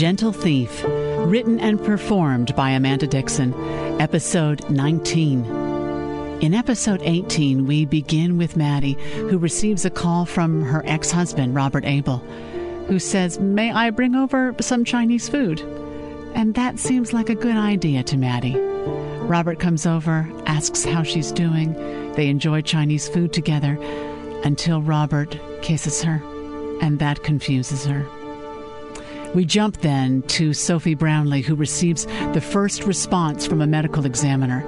Gentle Thief, written and performed by Amanda Dickson, episode 19. In episode 18, we begin with Maddie, who receives a call from her ex husband, Robert Able, who says, May I bring over some Chinese food? And that seems like a good idea to Maddie. Robert comes over, asks how she's doing. They enjoy Chinese food together until Robert kisses her, and that confuses her. We jump then to Sophie Brownlee, who receives the first response from a medical examiner.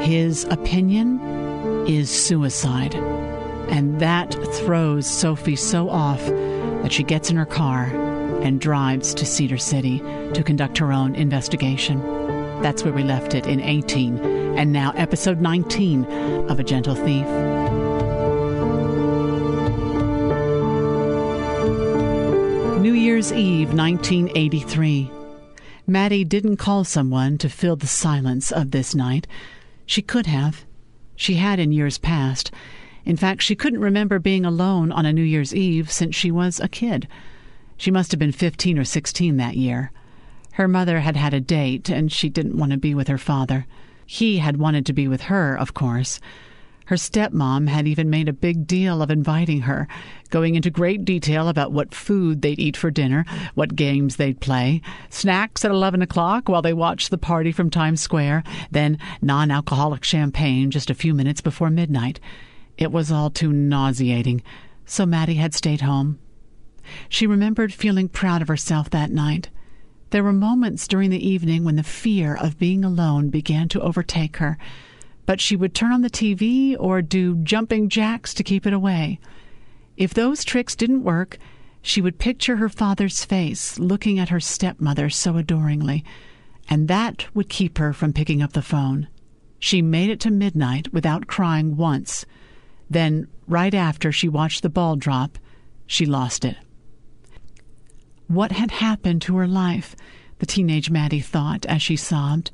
His opinion is suicide. And that throws Sophie so off that she gets in her car and drives to Cedar City to conduct her own investigation. That's where we left it in 18, and now episode 19 of A Gentle Thief. Year's Eve, 1983. Maddie didn't call someone to fill the silence of this night. She could have. She had in years past. In fact, she couldn't remember being alone on a New Year's Eve since she was a kid. She must have been 15 or 16 that year. Her mother had had a date, and she didn't want to be with her father. He had wanted to be with her, of course. Her stepmom had even made a big deal of inviting her, going into great detail about what food they'd eat for dinner, what games they'd play, snacks at 11 o'clock while they watched the party from Times Square, then non alcoholic champagne just a few minutes before midnight. It was all too nauseating, so Maddie had stayed home. She remembered feeling proud of herself that night. There were moments during the evening when the fear of being alone began to overtake her but she would turn on the TV or do jumping jacks to keep it away. If those tricks didn't work, she would picture her father's face looking at her stepmother so adoringly, and that would keep her from picking up the phone. She made it to midnight without crying once. Then, right after she watched the ball drop, she lost it. What had happened to her life? The teenage Maddie thought as she sobbed.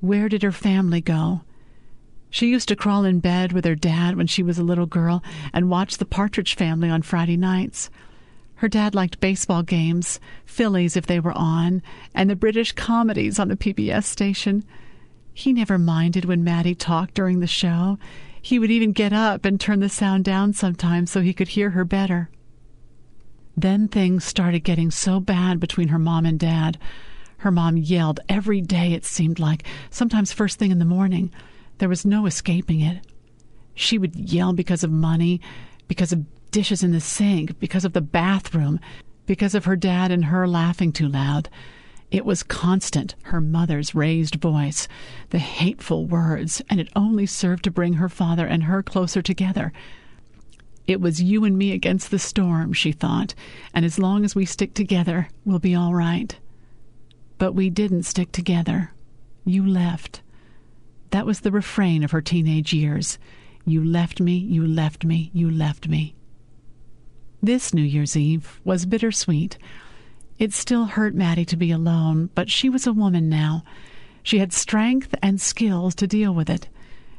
Where did her family go? She used to crawl in bed with her dad when she was a little girl and watch the Partridge Family on Friday nights. Her dad liked baseball games, Phillies if they were on, and the British comedies on the PBS station. He never minded when Maddie talked during the show. He would even get up and turn the sound down sometimes so he could hear her better. Then things started getting so bad between her mom and dad. Her mom yelled every day, it seemed like, sometimes first thing in the morning. There was no escaping it. She would yell because of money, because of dishes in the sink, because of the bathroom, because of her dad and her laughing too loud. It was constant, her mother's raised voice, the hateful words, and it only served to bring her father and her closer together. It was you and me against the storm, she thought, and as long as we stick together, we'll be all right. But we didn't stick together. You left. That was the refrain of her teenage years. You left me, you left me, you left me. This New Year's Eve was bittersweet. It still hurt Maddie to be alone, but she was a woman now. She had strength and skills to deal with it.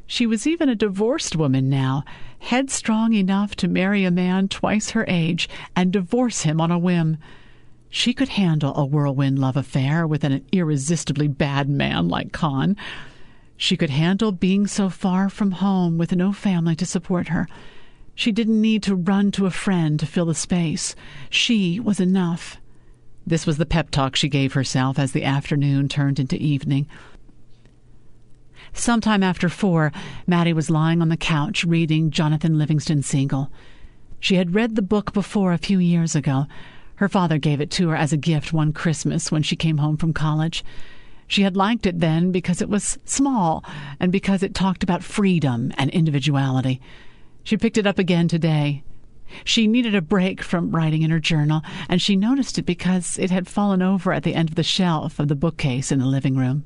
She was even a divorced woman now, headstrong enough to marry a man twice her age and divorce him on a whim. She could handle a whirlwind love affair with an irresistibly bad man like Con. She could handle being so far from home with no family to support her. She didn't need to run to a friend to fill the space. She was enough. This was the pep talk she gave herself as the afternoon turned into evening. Sometime after four, Maddie was lying on the couch reading Jonathan Livingston Seagull. She had read the book before a few years ago. Her father gave it to her as a gift one Christmas when she came home from college. She had liked it then because it was small and because it talked about freedom and individuality. She picked it up again today. She needed a break from writing in her journal, and she noticed it because it had fallen over at the end of the shelf of the bookcase in the living room.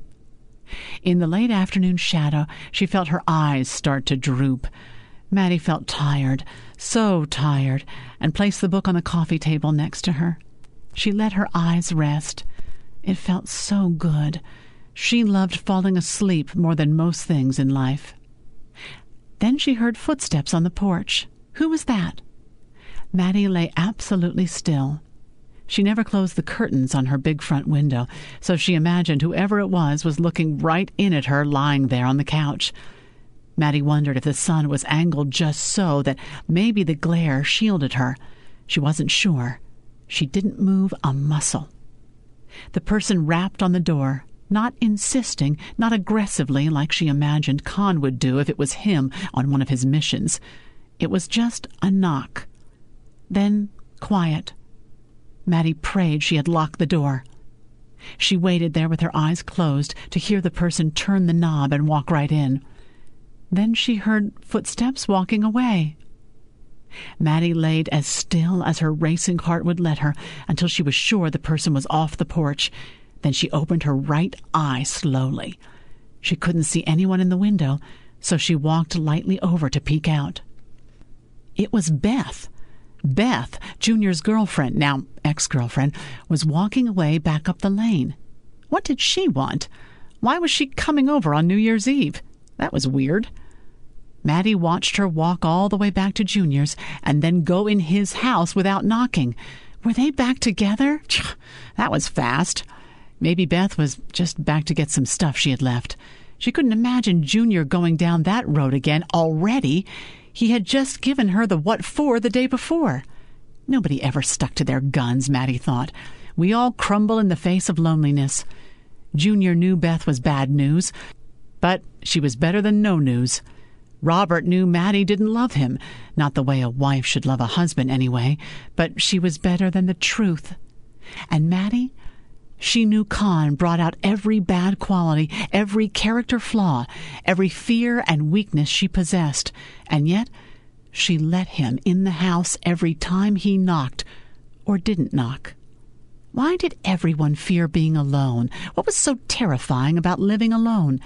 In the late afternoon shadow, she felt her eyes start to droop. Maddie felt tired, so tired, and placed the book on the coffee table next to her. She let her eyes rest. It felt so good. She loved falling asleep more than most things in life. Then she heard footsteps on the porch. Who was that? Maddie lay absolutely still. She never closed the curtains on her big front window, so she imagined whoever it was was looking right in at her lying there on the couch. Maddie wondered if the sun was angled just so that maybe the glare shielded her. She wasn't sure. She didn't move a muscle. The person rapped on the door, not insisting, not aggressively like she imagined Con would do if it was him on one of his missions. It was just a knock. Then quiet. Maddie prayed she had locked the door. She waited there with her eyes closed to hear the person turn the knob and walk right in. Then she heard footsteps walking away. Maddie laid as still as her racing heart would let her until she was sure the person was off the porch. Then she opened her right eye slowly. She couldn't see anyone in the window, so she walked lightly over to peek out. It was Beth. Beth, Junior's girlfriend, now ex girlfriend, was walking away back up the lane. What did she want? Why was she coming over on New Year's Eve? That was weird. Maddie watched her walk all the way back to Junior's and then go in his house without knocking. Were they back together? That was fast. Maybe Beth was just back to get some stuff she had left. She couldn't imagine Junior going down that road again already. He had just given her the what for the day before. Nobody ever stuck to their guns, Maddie thought. We all crumble in the face of loneliness. Junior knew Beth was bad news, but she was better than no news. Robert knew Maddie didn't love him, not the way a wife should love a husband anyway, but she was better than the truth. And Maddie, she knew Con brought out every bad quality, every character flaw, every fear and weakness she possessed, and yet she let him in the house every time he knocked or didn't knock. Why did everyone fear being alone? What was so terrifying about living alone?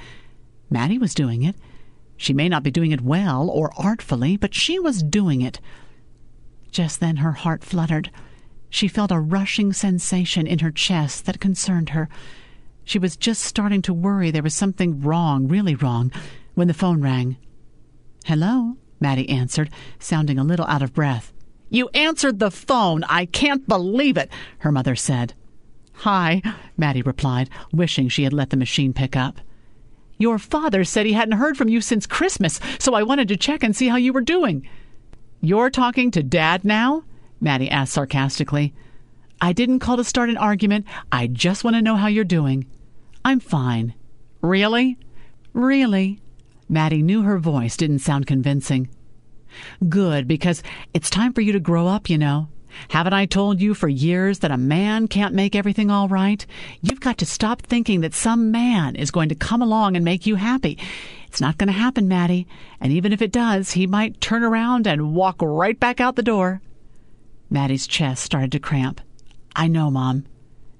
Maddie was doing it. She may not be doing it well or artfully, but she was doing it. Just then her heart fluttered. She felt a rushing sensation in her chest that concerned her. She was just starting to worry there was something wrong, really wrong, when the phone rang. Hello, Maddie answered, sounding a little out of breath. You answered the phone. I can't believe it, her mother said. Hi, Maddie replied, wishing she had let the machine pick up. Your father said he hadn't heard from you since Christmas, so I wanted to check and see how you were doing. You're talking to Dad now? Maddie asked sarcastically. I didn't call to start an argument. I just want to know how you're doing. I'm fine. Really? Really? Maddie knew her voice didn't sound convincing. Good, because it's time for you to grow up, you know. Haven't I told you for years that a man can't make everything all right? You've got to stop thinking that some man is going to come along and make you happy. It's not going to happen, Maddie. And even if it does, he might turn around and walk right back out the door. Maddie's chest started to cramp. I know, Mom.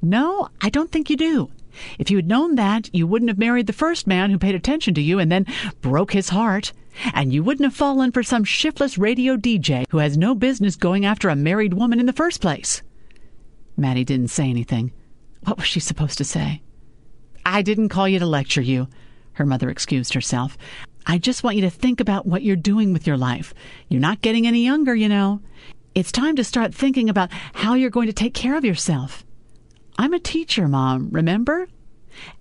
No, I don't think you do. If you had known that, you wouldn't have married the first man who paid attention to you and then broke his heart. And you wouldn't have fallen for some shiftless radio DJ who has no business going after a married woman in the first place. Maddie didn't say anything. What was she supposed to say? I didn't call you to lecture you, her mother excused herself. I just want you to think about what you're doing with your life. You're not getting any younger, you know. It's time to start thinking about how you're going to take care of yourself. I'm a teacher, Mom, remember?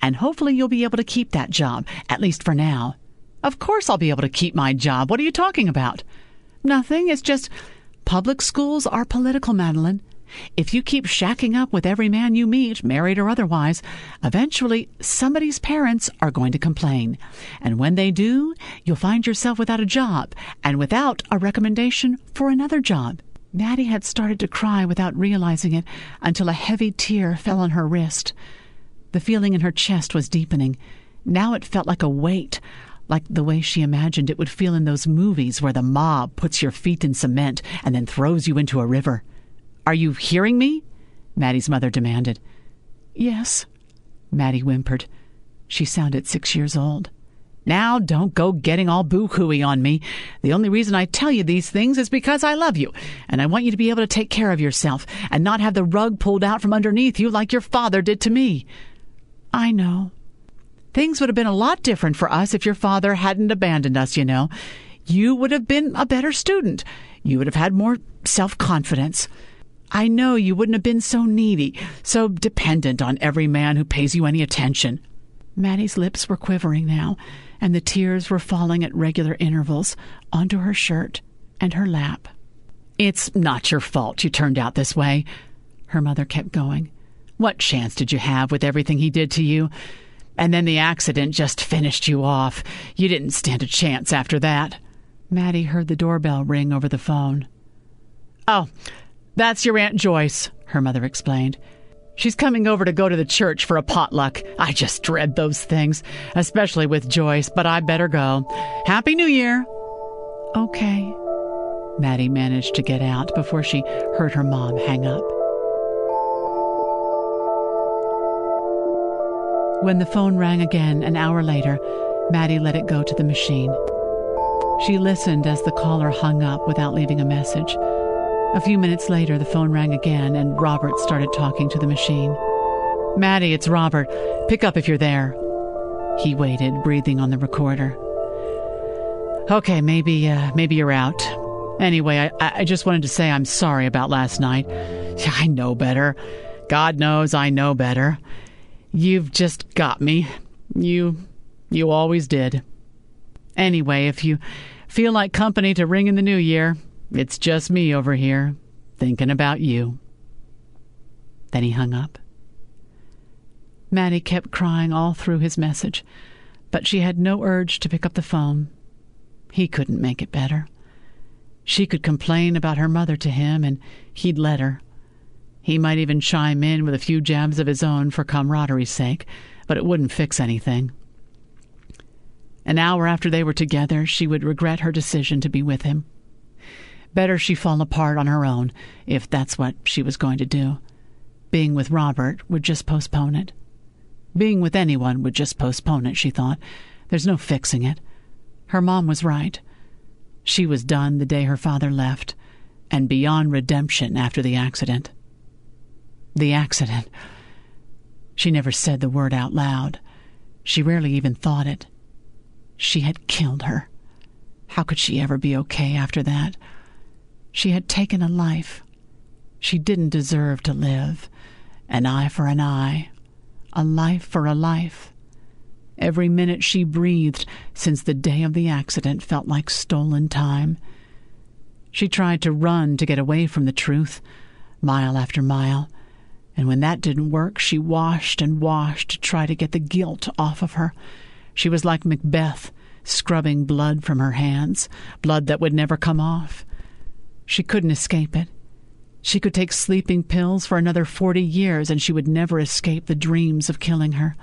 And hopefully you'll be able to keep that job, at least for now. Of course I'll be able to keep my job. What are you talking about? Nothing. It's just public schools are political, Madeline. If you keep shacking up with every man you meet, married or otherwise, eventually somebody's parents are going to complain. And when they do, you'll find yourself without a job and without a recommendation for another job. Maddie had started to cry without realizing it until a heavy tear fell on her wrist. The feeling in her chest was deepening. Now it felt like a weight, like the way she imagined it would feel in those movies where the mob puts your feet in cement and then throws you into a river. Are you hearing me? Maddie's mother demanded. Yes, Maddie whimpered. She sounded six years old. Now, don't go getting all boo hooey on me. The only reason I tell you these things is because I love you, and I want you to be able to take care of yourself and not have the rug pulled out from underneath you like your father did to me. I know. Things would have been a lot different for us if your father hadn't abandoned us, you know. You would have been a better student. You would have had more self confidence. I know you wouldn't have been so needy, so dependent on every man who pays you any attention. Maddie's lips were quivering now, and the tears were falling at regular intervals onto her shirt and her lap. It's not your fault you turned out this way, her mother kept going. What chance did you have with everything he did to you? And then the accident just finished you off. You didn't stand a chance after that. Maddie heard the doorbell ring over the phone. Oh, that's your Aunt Joyce, her mother explained. She's coming over to go to the church for a potluck. I just dread those things, especially with Joyce, but I better go. Happy New Year! Okay. Maddie managed to get out before she heard her mom hang up. When the phone rang again an hour later, Maddie let it go to the machine. She listened as the caller hung up without leaving a message. A few minutes later, the phone rang again, and Robert started talking to the machine. Maddie, it's Robert. Pick up if you're there. He waited, breathing on the recorder. Okay, maybe, uh, maybe you're out. Anyway, I, I just wanted to say I'm sorry about last night. I know better. God knows I know better. You've just got me. You, you always did. Anyway, if you feel like company to ring in the new year, it's just me over here, thinking about you. Then he hung up. Maddie kept crying all through his message, but she had no urge to pick up the phone. He couldn't make it better. She could complain about her mother to him, and he'd let her. He might even chime in with a few jabs of his own for camaraderie's sake, but it wouldn't fix anything. An hour after they were together, she would regret her decision to be with him. Better she fall apart on her own, if that's what she was going to do. Being with Robert would just postpone it. Being with anyone would just postpone it, she thought. There's no fixing it. Her mom was right. She was done the day her father left, and beyond redemption after the accident. The accident. She never said the word out loud. She rarely even thought it. She had killed her. How could she ever be okay after that? She had taken a life. She didn't deserve to live. An eye for an eye, a life for a life. Every minute she breathed since the day of the accident felt like stolen time. She tried to run to get away from the truth, mile after mile, and when that didn't work, she washed and washed to try to get the guilt off of her. She was like Macbeth, scrubbing blood from her hands, blood that would never come off. She couldn't escape it. She could take sleeping pills for another forty years and she would never escape the dreams of killing her.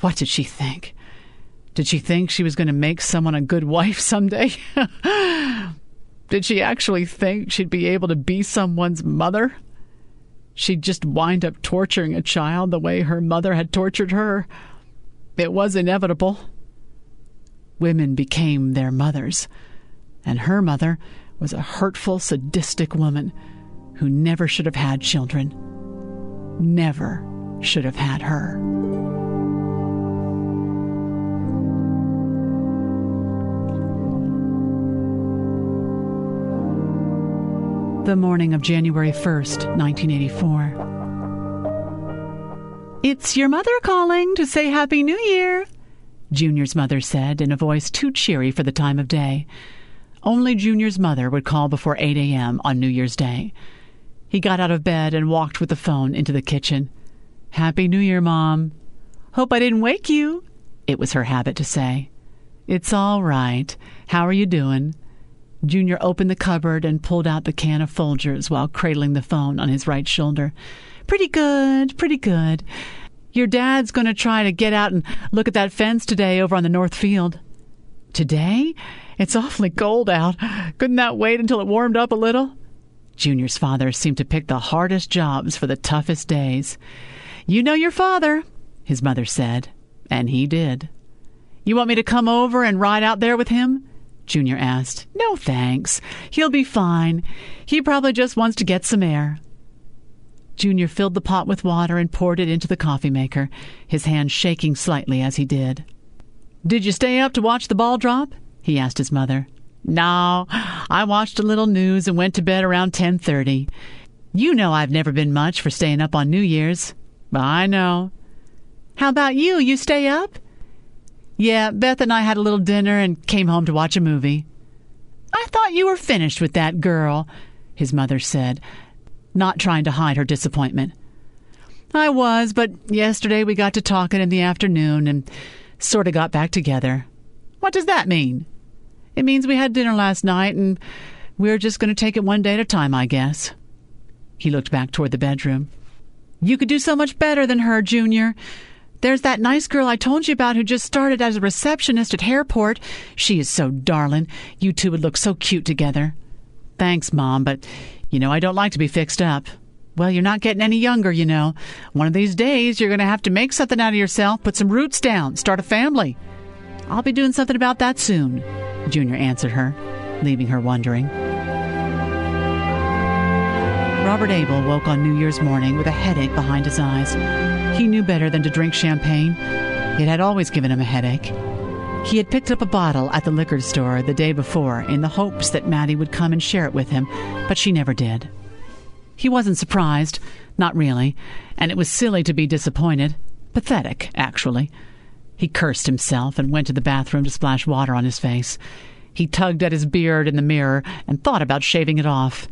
What did she think? Did she think she was going to make someone a good wife someday? did she actually think she'd be able to be someone's mother? She'd just wind up torturing a child the way her mother had tortured her. It was inevitable. Women became their mothers, and her mother was a hurtful, sadistic woman who never should have had children. Never should have had her. The morning of January 1st, 1984. It's your mother calling to say Happy New Year, Junior's mother said in a voice too cheery for the time of day. Only Junior's mother would call before 8 a.m. on New Year's Day. He got out of bed and walked with the phone into the kitchen. Happy New Year, Mom. Hope I didn't wake you, it was her habit to say. It's all right. How are you doing? Junior opened the cupboard and pulled out the can of Folgers while cradling the phone on his right shoulder. Pretty good, pretty good. Your dad's going to try to get out and look at that fence today over on the north field. Today? It's awfully cold out. Couldn't that wait until it warmed up a little? Junior's father seemed to pick the hardest jobs for the toughest days. You know your father, his mother said, and he did. You want me to come over and ride out there with him? Junior asked. No, thanks. He'll be fine. He probably just wants to get some air. Junior filled the pot with water and poured it into the coffee maker, his hand shaking slightly as he did. Did you stay up to watch the ball drop? he asked his mother. No, I watched a little news and went to bed around 10:30. You know I've never been much for staying up on New Year's. I know. How about you? You stay up? Yeah, Beth and I had a little dinner and came home to watch a movie. I thought you were finished with that girl, his mother said, not trying to hide her disappointment. I was, but yesterday we got to talking in the afternoon and sort of got back together. What does that mean? It means we had dinner last night and we're just going to take it one day at a time, I guess. He looked back toward the bedroom. You could do so much better than her, Junior. There's that nice girl I told you about who just started as a receptionist at Hairport. She is so darling. You two would look so cute together. Thanks, Mom, but you know I don't like to be fixed up. Well, you're not getting any younger, you know. One of these days, you're going to have to make something out of yourself, put some roots down, start a family. I'll be doing something about that soon, Junior answered her, leaving her wondering. Robert Able woke on New Year's morning with a headache behind his eyes. He knew better than to drink champagne. It had always given him a headache. He had picked up a bottle at the liquor store the day before in the hopes that Maddie would come and share it with him, but she never did. He wasn't surprised, not really, and it was silly to be disappointed. Pathetic, actually. He cursed himself and went to the bathroom to splash water on his face. He tugged at his beard in the mirror and thought about shaving it off.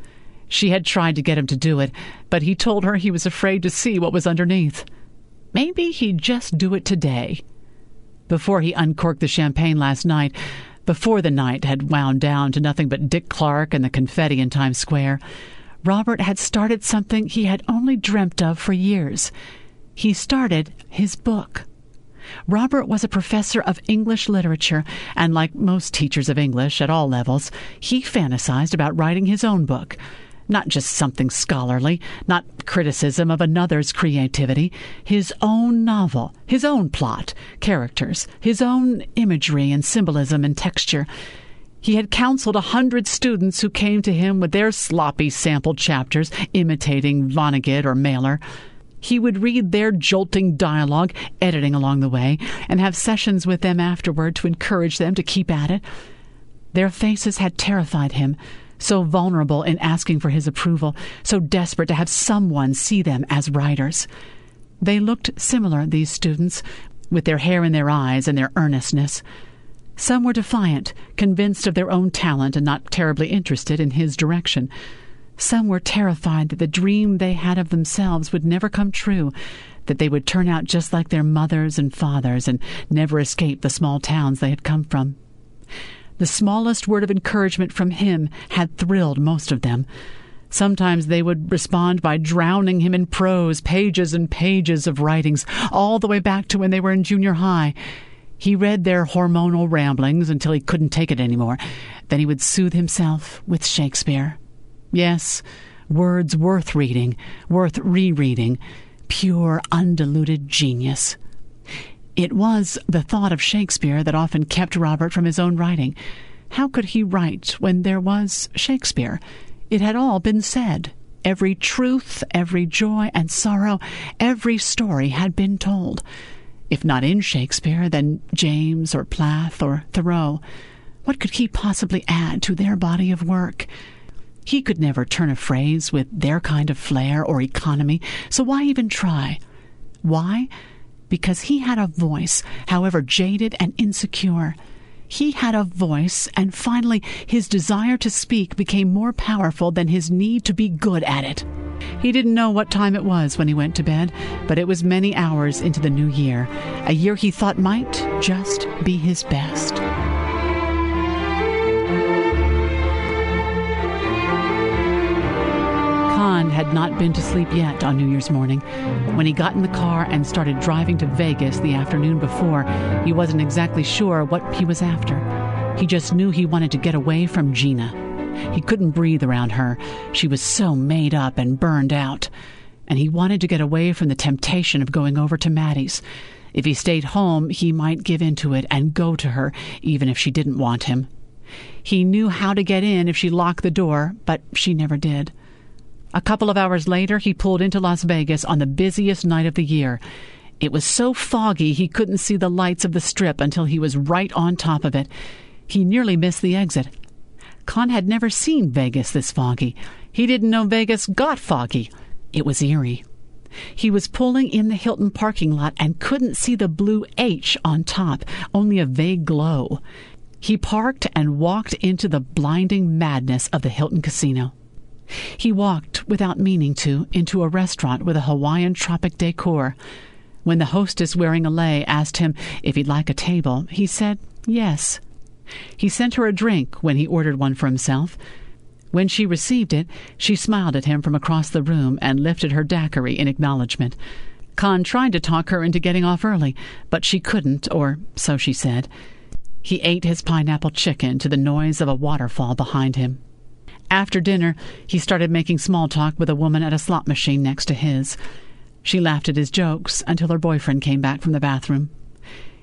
She had tried to get him to do it, but he told her he was afraid to see what was underneath. Maybe he'd just do it today. Before he uncorked the champagne last night, before the night had wound down to nothing but Dick Clark and the confetti in Times Square, Robert had started something he had only dreamt of for years. He started his book. Robert was a professor of English literature, and like most teachers of English at all levels, he fantasized about writing his own book not just something scholarly, not criticism of another's creativity, his own novel, his own plot, characters, his own imagery and symbolism and texture. He had counseled a hundred students who came to him with their sloppy sampled chapters imitating Vonnegut or Mailer. He would read their jolting dialogue, editing along the way, and have sessions with them afterward to encourage them to keep at it. Their faces had terrified him so vulnerable in asking for his approval, so desperate to have someone see them as writers. They looked similar, these students, with their hair in their eyes and their earnestness. Some were defiant, convinced of their own talent and not terribly interested in his direction. Some were terrified that the dream they had of themselves would never come true, that they would turn out just like their mothers and fathers and never escape the small towns they had come from. The smallest word of encouragement from him had thrilled most of them. Sometimes they would respond by drowning him in prose, pages and pages of writings, all the way back to when they were in junior high. He read their hormonal ramblings until he couldn't take it any more. Then he would soothe himself with Shakespeare. Yes, words worth reading, worth rereading, pure, undiluted genius. It was the thought of Shakespeare that often kept Robert from his own writing. How could he write when there was Shakespeare? It had all been said. Every truth, every joy and sorrow, every story had been told. If not in Shakespeare, then James or Plath or Thoreau. What could he possibly add to their body of work? He could never turn a phrase with their kind of flair or economy, so why even try? Why? Because he had a voice, however jaded and insecure. He had a voice, and finally his desire to speak became more powerful than his need to be good at it. He didn't know what time it was when he went to bed, but it was many hours into the new year, a year he thought might just be his best. Had not been to sleep yet on New Year's morning. When he got in the car and started driving to Vegas the afternoon before, he wasn't exactly sure what he was after. He just knew he wanted to get away from Gina. He couldn't breathe around her. She was so made up and burned out. And he wanted to get away from the temptation of going over to Maddie's. If he stayed home, he might give in to it and go to her, even if she didn't want him. He knew how to get in if she locked the door, but she never did. A couple of hours later, he pulled into Las Vegas on the busiest night of the year. It was so foggy he couldn't see the lights of the strip until he was right on top of it. He nearly missed the exit. Con had never seen Vegas this foggy. He didn't know Vegas got foggy. It was eerie. He was pulling in the Hilton parking lot and couldn't see the blue H on top, only a vague glow. He parked and walked into the blinding madness of the Hilton Casino. He walked, without meaning to, into a restaurant with a Hawaiian tropic decor. When the hostess wearing a lei asked him if he'd like a table, he said yes. He sent her a drink when he ordered one for himself. When she received it, she smiled at him from across the room and lifted her daiquiri in acknowledgement. Con tried to talk her into getting off early, but she couldn't, or so she said. He ate his pineapple chicken to the noise of a waterfall behind him. After dinner, he started making small talk with a woman at a slot machine next to his. She laughed at his jokes until her boyfriend came back from the bathroom.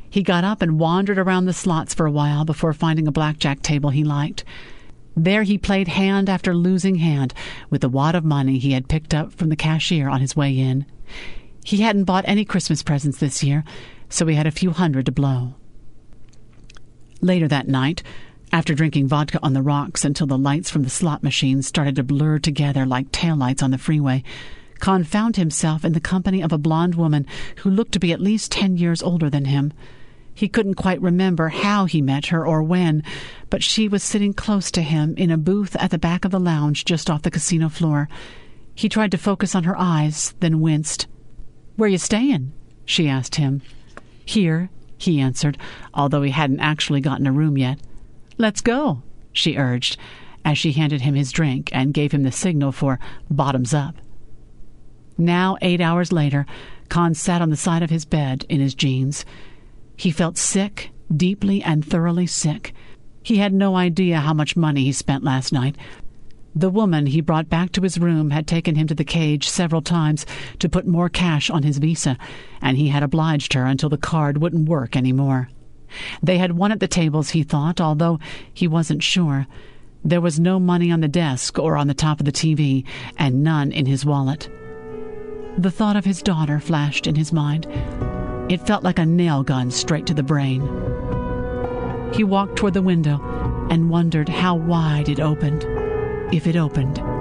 He got up and wandered around the slots for a while before finding a blackjack table he liked. There he played hand after losing hand with the wad of money he had picked up from the cashier on his way in. He hadn't bought any Christmas presents this year, so he had a few hundred to blow. Later that night, after drinking vodka on the rocks until the lights from the slot machines started to blur together like taillights on the freeway, Con found himself in the company of a blonde woman who looked to be at least ten years older than him. He couldn't quite remember how he met her or when, but she was sitting close to him in a booth at the back of the lounge just off the casino floor. He tried to focus on her eyes, then winced. Where you stayin'? she asked him. Here, he answered, although he hadn't actually gotten a room yet. Let's go, she urged, as she handed him his drink and gave him the signal for bottoms up. Now, eight hours later, Con sat on the side of his bed in his jeans. He felt sick, deeply and thoroughly sick. He had no idea how much money he spent last night. The woman he brought back to his room had taken him to the cage several times to put more cash on his visa, and he had obliged her until the card wouldn't work any more. They had won at the tables, he thought, although he wasn't sure. There was no money on the desk or on the top of the TV, and none in his wallet. The thought of his daughter flashed in his mind. It felt like a nail gun straight to the brain. He walked toward the window and wondered how wide it opened, if it opened